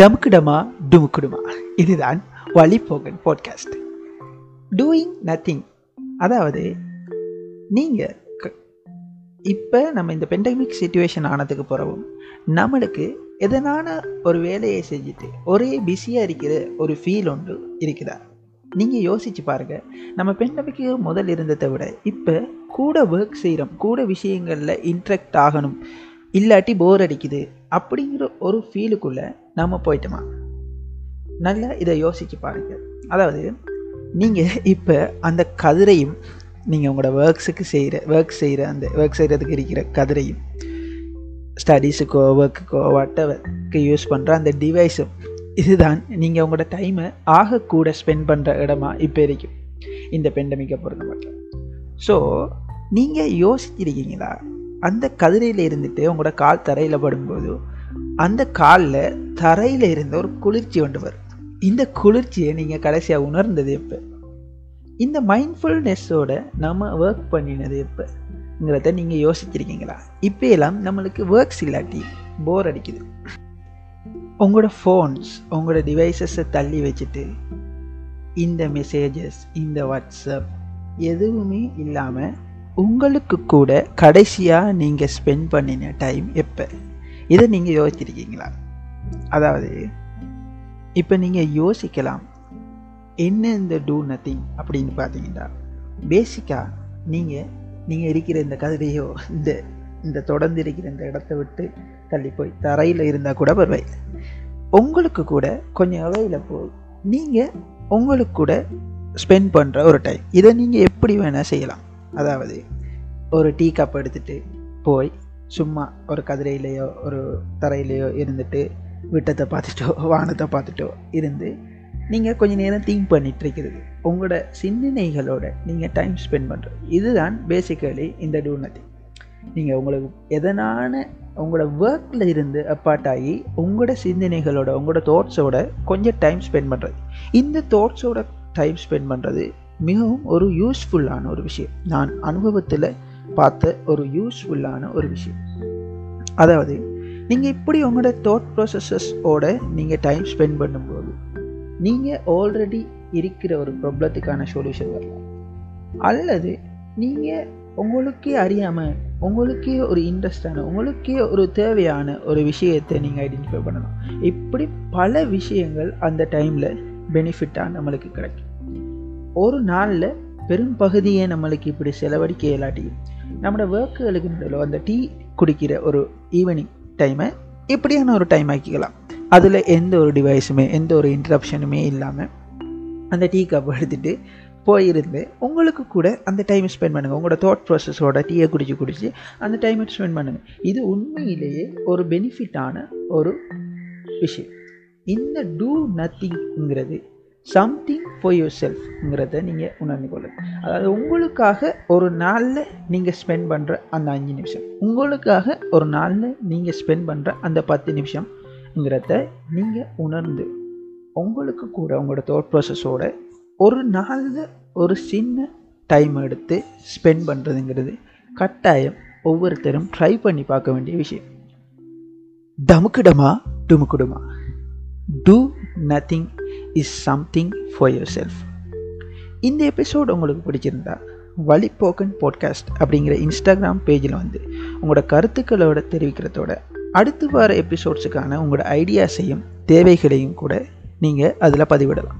டமுக்குடமா டுமுக்குடுமா. இதுதான் வழிபோகன் podcast doing nothing அதாவது நீங்கள் இப்போ நம்ம இந்த பெண்டமிக் சுச்சுவேஷன் ஆனதுக்கு பிறகும் நம்மளுக்கு எதனான ஒரு வேலையை செஞ்சுட்டு ஒரே பிஸியாக இருக்கிற ஒரு ஃபீல் ஒன்று இருக்குதா? நீங்கள் யோசிச்சு பாருங்கள் நம்ம பெண்டமிக்கு முதல் இருந்ததை விட இப்போ கூட ஒர்க் செய்கிறோம் கூட விஷயங்களில் இன்ட்ராக்ட் ஆகணும். இல்லாட்டி போர் அடிக்குது. அப்படிங்கிற ஒரு ஃபீலுக்குள்ளே நம்ம போயிட்டோமா? நல்லா இதை யோசிச்சு பாருங்கள் அதாவது நீங்கள் இப்போ அந்த கதிரையும் நீங்கள் உங்களோட ஒர்க்ஸுக்கு செய்கிற ஒர்க் செய்கிற அந்த ஒர்க் செய்கிறதுக்கு இருக்கிற கதிரையும் ஸ்டடீஸுக்கோ ஒர்க்குக்கோ வட்டவர்க்கு யூஸ் பண்ணுற அந்த டிவைஸும் இதுதான் நீங்கள் உங்களோட டைமை ஆகக்கூட ஸ்பெண்ட் பண்ணுற இடமா இப்போ இருக்கும் இந்த பெண்டமிக்கை பொறுத்த மட்டும் ஸோ நீங்கள் யோசிச்சிருக்கீங்களா அந்த கதிரையில் இருந்துட்டு உங்களோட கால் தரையில் படும்போது அந்த காலில் தரையில் இருந்த ஒரு குளிர்ச்சி ஒன்று வரும். இந்த குளிர்ச்சியை நீங்கள் கடைசியாக உணர்ந்தது எப்போ? இந்த மைண்ட்ஃபுல்னஸோட நம்ம ஒர்க் பண்ணினது எப்போங்கிறத நீங்கள் யோசிச்சிருக்கீங்களா? இப்போ எல்லாம் நம்மளுக்கு ஒர்க்ஸ் இல்லாட்டி போர் அடிக்குது. உங்களோட ஃபோன்ஸ் உங்களோட டிவைசஸை தள்ளி வச்சுட்டு இந்த மெசேஜஸ் இந்த வாட்ஸ்அப் எதுவுமே இல்லாமல் உங்களுக்கு கூட கடைசியாக நீங்கள் ஸ்பெண்ட் பண்ணின டைம் எப்போ? இதை நீங்கள் யோசிச்சிருக்கீங்களா அதாவது இப்போ நீங்கள் யோசிக்கலாம். என்ன இந்த டூ நத்திங் அப்படின்னு பார்த்தீங்கன்னா பேசிக்காக நீங்கள் நீங்கள் இருக்கிற இந்த கதிரையோ இந்த இந்த தொடர்ந்து இருக்கிற இந்த இடத்த விட்டு தள்ளி போய் தரையில் இருந்தால் கூட பரவாயில்லை. உங்களுக்கு கூட கொஞ்சம் அவையில் போய் நீங்கள் உங்களுக்கு கூட ஸ்பெண்ட் பண்ணுற ஒரு டைம் இதை நீங்கள் எப்படி வேணால் செய்யலாம். அதாவது ஒரு டீ கப் எடுத்துகிட்டு போய் சும்மா ஒரு கதிரையிலையோ ஒரு தரையிலையோ இருந்துட்டு விட்டத்தை பார்த்துட்டோ வானத்தை பார்த்துட்டோ இருந்து நீங்கள் கொஞ்சம் நேரம் திங்க் பண்ணிட்டு இருக்கிறது. உங்களோட சிந்தனைகளோட நீங்கள் டைம் ஸ்பெண்ட் பண்ணுறது இதுதான் பேசிக்கலி இந்த டூனதி நீங்கள் உங்களுக்கு எதனான உங்களோட ஒர்க்கில் இருந்து அப்பார்ட் ஆகி உங்களோட சிந்தனைகளோட உங்களோட தாட்ஸோட கொஞ்சம் டைம் ஸ்பெண்ட் பண்ணுறது இந்த தாட்ஸோட டைம் ஸ்பெண்ட் பண்ணுறது மிகவும் ஒரு யூஸ்ஃபுல்லான ஒரு விஷயம். நான் அனுபவத்தில் பார்த்த ஒரு யூஸ்ஃபுல்லான ஒரு விஷயம். அதாவது நீங்கள் இப்படி உங்களோட தாட் ப்ராசஸஸோட நீங்கள் டைம் ஸ்பெண்ட் பண்ணும்போது நீங்கள் ஆல்ரெடி இருக்கிற ஒரு ப்ராப்ளத்துக்கான சொல்யூஷன் வரலாம். அல்லது நீங்கள் உங்களுக்கே அறியாமல் உங்களுக்கே ஒரு இன்ட்ரெஸ்டான உங்களுக்கே ஒரு தேவையான ஒரு விஷயத்தை நீங்கள் ஐடென்டிஃபை பண்ணணும் இப்படி பல விஷயங்கள் அந்த டைமில் பெனிஃபிட்டாக நம்மளுக்கு கிடைக்கும். ஒரு நாளில் பெரும் பகுதியை நம்மளுக்கு இப்படி செலவழிக்க இல்லாட்டியும் நம்மளோட ஒர்க்குகளுக்கு நடுவில் அந்த டீ குடிக்கிற ஒரு ஈவினிங் டைமை இப்படியான ஒரு டைம் ஆக்கிக்கலாம். அதில் எந்த ஒரு டிவைஸுமே எந்த ஒரு இன்ட்ரப்ஷனுமே இல்லாமல் அந்த டீ கப் எடுத்துகிட்டு போயிருந்து உங்களுக்கு கூட அந்த டைம் ஸ்பெண்ட் பண்ணுங்கள் உங்களோட தாட் ப்ராசஸோட டீயை குடிச்சு குடிச்சு அந்த டைமை ஸ்பெண்ட் பண்ணுங்கள் இது உண்மையிலேயே ஒரு பெனிஃபிட்டான ஒரு விஷயம். இந்த டூ நத்திங்கிறது சம்திங் ஃபார் யுவர் செல்ஃப்ங்கிறத நீங்கள் உணர்ந்து கொள்ளுங்கள் அதாவது உங்களுக்காக ஒரு நாளில் நீங்கள் ஸ்பெண்ட் பண்ணுற அந்த அஞ்சு நிமிஷம். உங்களுக்காக ஒரு நாளில் நீங்கள் ஸ்பெண்ட் பண்ணுற அந்த பத்து நிமிஷம்ங்கிறத நீங்கள் உணர்ந்து உங்களுக்கு கூட உங்களோட தோட் ப்ராசஸோட ஒரு நாளில் ஒரு சின்ன டைம் எடுத்து ஸ்பெண்ட் பண்ணுறதுங்கிறது கட்டாயம் ஒவ்வொருத்தரும் ட்ரை பண்ணி பார்க்க வேண்டிய விஷயம். டமுக்குடமா டுமுக்குடுமா. Do nothing is something for yourself இந்த எபிசோடு உங்களுக்கு பிடிச்சிருந்தா வழிப்போக்கன் பாட்காஸ்ட் அப்படிங்கிற இன்ஸ்டாகிராம் பேஜில் வந்து உங்களோட கருத்துக்களோட தெரிவிக்கிறதோட அடுத்து வர எபிசோட்ஸுக்கான உங்களோட ஐடியாஸையும் தேவைகளையும் கூட நீங்கள் அதில் பதிவிடலாம்.